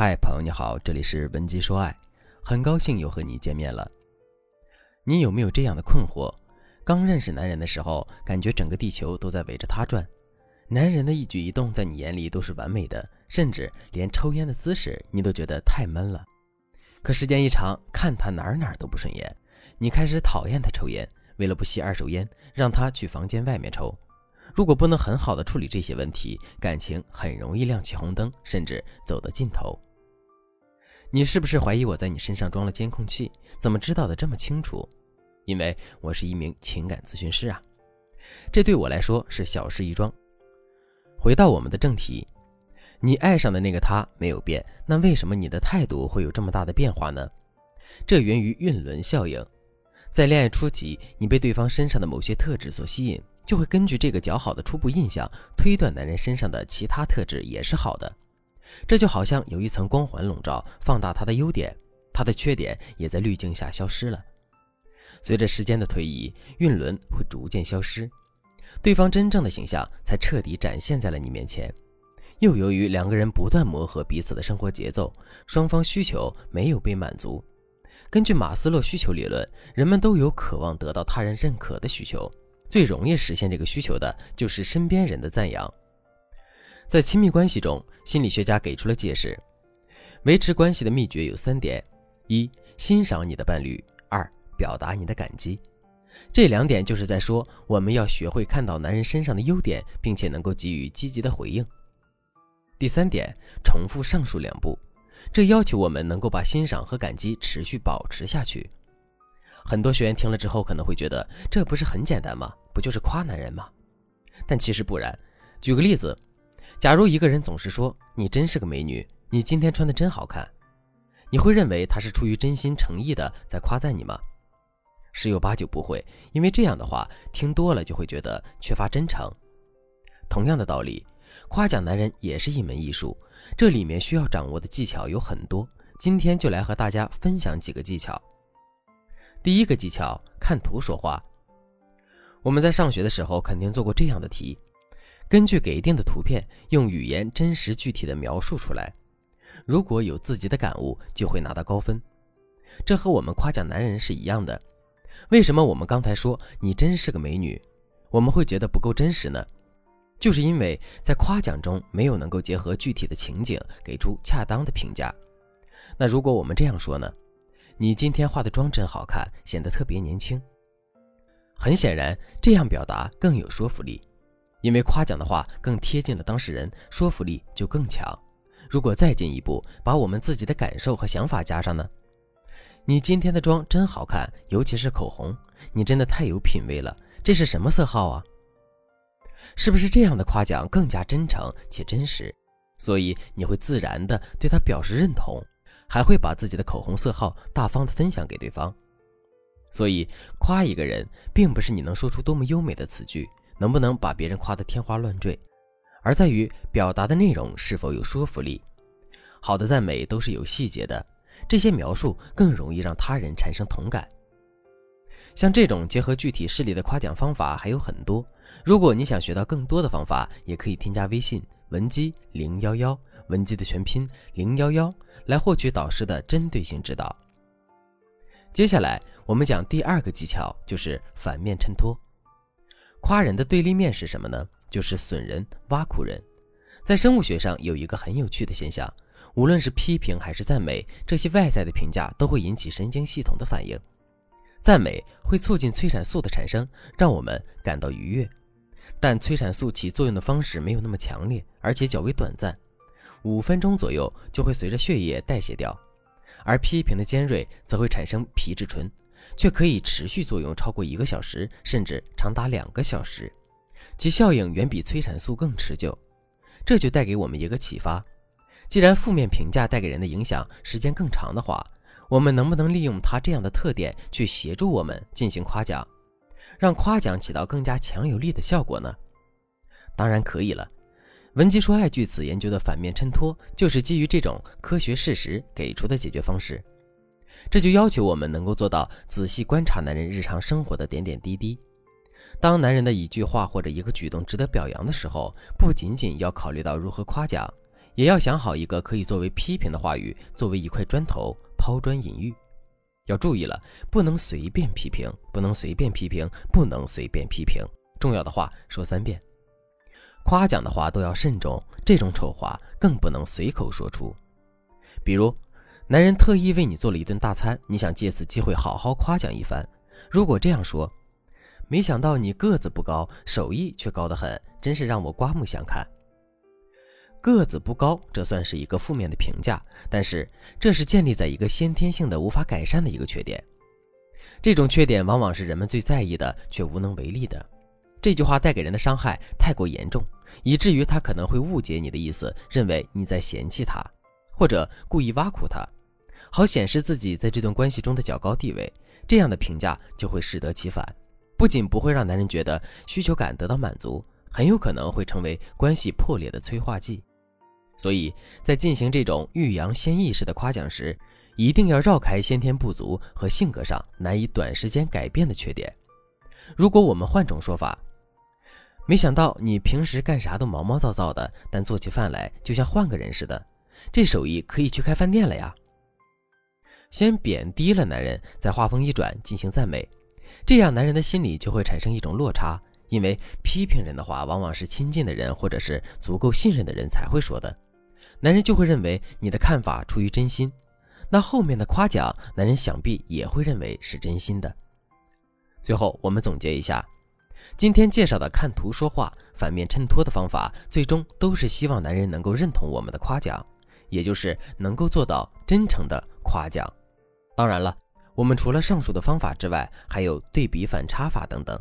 嗨，朋友你好，这里是文姬说爱，很高兴又和你见面了。你有没有这样的困惑？刚认识男人的时候，感觉整个地球都在围着他转，男人的一举一动在你眼里都是完美的，甚至连抽烟的姿势你都觉得太闷了。可时间一长，看他哪儿哪儿都不顺眼，你开始讨厌他抽烟，为了不吸二手烟，让他去房间外面抽。如果不能很好的处理这些问题，感情很容易亮起红灯，甚至走到尽头。你是不是怀疑我在你身上装了监控器？怎么知道的这么清楚？因为我是一名情感咨询师啊，这对我来说是小事一桩。回到我们的正题，你爱上的那个他没有变，那为什么你的态度会有这么大的变化呢？这源于晕轮效应。在恋爱初期，你被对方身上的某些特质所吸引。就会根据这个较好的初步印象推断男人身上的其他特质也是好的，这就好像有一层光环笼罩，放大他的优点，他的缺点也在滤镜下消失了。随着时间的推移，晕轮会逐渐消失，对方真正的形象才彻底展现在了你面前。又由于两个人不断磨合彼此的生活节奏，双方需求没有被满足。根据马斯洛需求理论，人们都有渴望得到他人认可的需求。最容易实现这个需求的就是身边人的赞扬。在亲密关系中，心理学家给出了解释：维持关系的秘诀有三点：一、欣赏你的伴侣；二、表达你的感激。这两点就是在说，我们要学会看到男人身上的优点，并且能够给予积极的回应。第三点，重复上述两步，这要求我们能够把欣赏和感激持续保持下去。很多学员听了之后可能会觉得，这不是很简单吗？不就是夸男人吗？但其实不然。举个例子，假如一个人总是说你真是个美女，你今天穿的真好看，你会认为他是出于真心诚意的在夸赞你吗？十有八九不会，因为这样的话听多了就会觉得缺乏真诚。同样的道理，夸奖男人也是一门艺术，这里面需要掌握的技巧有很多，今天就来和大家分享几个技巧。第一个技巧，看图说话。我们在上学的时候肯定做过这样的题：根据给定的图片，用语言真实具体的描述出来。如果有自己的感悟，就会拿到高分。这和我们夸奖男人是一样的。为什么我们刚才说你真是个美女，我们会觉得不够真实呢？就是因为在夸奖中没有能够结合具体的情景，给出恰当的评价。那如果我们这样说呢？你今天化的妆真好看，显得特别年轻。很显然，这样表达更有说服力，因为夸奖的话更贴近了当事人，说服力就更强。如果再进一步，把我们自己的感受和想法加上呢？你今天的妆真好看，尤其是口红，你真的太有品味了。这是什么色号啊？是不是这样的夸奖更加真诚且真实？所以你会自然的对他表示认同。还会把自己的口红色号大方的分享给对方，所以夸一个人，并不是你能说出多么优美的词句，能不能把别人夸得天花乱坠，而在于表达的内容是否有说服力。好的赞美都是有细节的，这些描述更容易让他人产生同感。像这种结合具体事例的夸奖方法还有很多，如果你想学到更多的方法，也可以添加微信文姬零幺幺。文姬的全拼零幺幺，来获取导师的针对性指导。接下来我们讲第二个技巧，就是反面衬托。夸人的对立面是什么呢？就是损人、挖苦人。在生物学上有一个很有趣的现象，无论是批评还是赞美，这些外在的评价都会引起神经系统的反应。赞美会促进催产素的产生，让我们感到愉悦，但催产素起作用的方式没有那么强烈，而且较为短暂。五分钟左右就会随着血液代谢掉，而批评的尖锐则会产生皮质醇，却可以持续作用超过一个小时，甚至长达两个小时，其效应远比催产素更持久。这就带给我们一个启发：既然负面评价带给人的影响时间更长的话，我们能不能利用它这样的特点去协助我们进行夸奖，让夸奖起到更加强有力的效果呢？当然可以了。文姬说爱据此研究的反面衬托，就是基于这种科学事实给出的解决方式。这就要求我们能够做到仔细观察男人日常生活的点点滴滴。当男人的一句话或者一个举动值得表扬的时候，不仅仅要考虑到如何夸奖，也要想好一个可以作为批评的话语，作为一块砖头抛砖引玉。要注意了，不能随便批评，不能随便批评，不能随便批评。重要的话说三遍。夸奖的话都要慎重，这种丑话更不能随口说出。比如，男人特意为你做了一顿大餐，你想借此机会好好夸奖一番。如果这样说，没想到你个子不高，手艺却高得很，真是让我刮目相看。个子不高，这算是一个负面的评价，但是这是建立在一个先天性的无法改善的一个缺点。这种缺点往往是人们最在意的，却无能为力的。这句话带给人的伤害太过严重，以至于他可能会误解你的意思，认为你在嫌弃他，或者故意挖苦他，好显示自己在这段关系中的较高地位。这样的评价就会适得其反，不仅不会让男人觉得需求感得到满足，很有可能会成为关系破裂的催化剂。所以在进行这种欲扬先抑式的夸奖时，一定要绕开先天不足和性格上难以短时间改变的缺点。如果我们换种说法，没想到你平时干啥都毛毛躁躁的，但做起饭来就像换个人似的，这手艺可以去开饭店了呀。先贬低了男人，再话锋一转进行赞美，这样男人的心里就会产生一种落差。因为批评人的话，往往是亲近的人或者是足够信任的人才会说的。男人就会认为你的看法出于真心，那后面的夸奖，男人想必也会认为是真心的。最后，我们总结一下，今天介绍的看图说话、反面衬托的方法，最终都是希望男人能够认同我们的夸奖，也就是能够做到真诚的夸奖。当然了，我们除了上述的方法之外，还有对比反差法等等。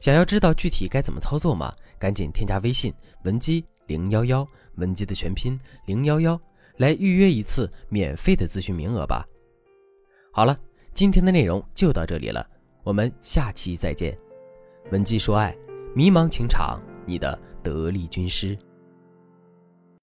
想要知道具体该怎么操作吗？赶紧添加微信文姬零幺幺。文姬的全拼零幺幺，来预约一次免费的咨询名额吧。好了，今天的内容就到这里了，我们下期再见。文姬说爱，迷茫情场，你的得力军师。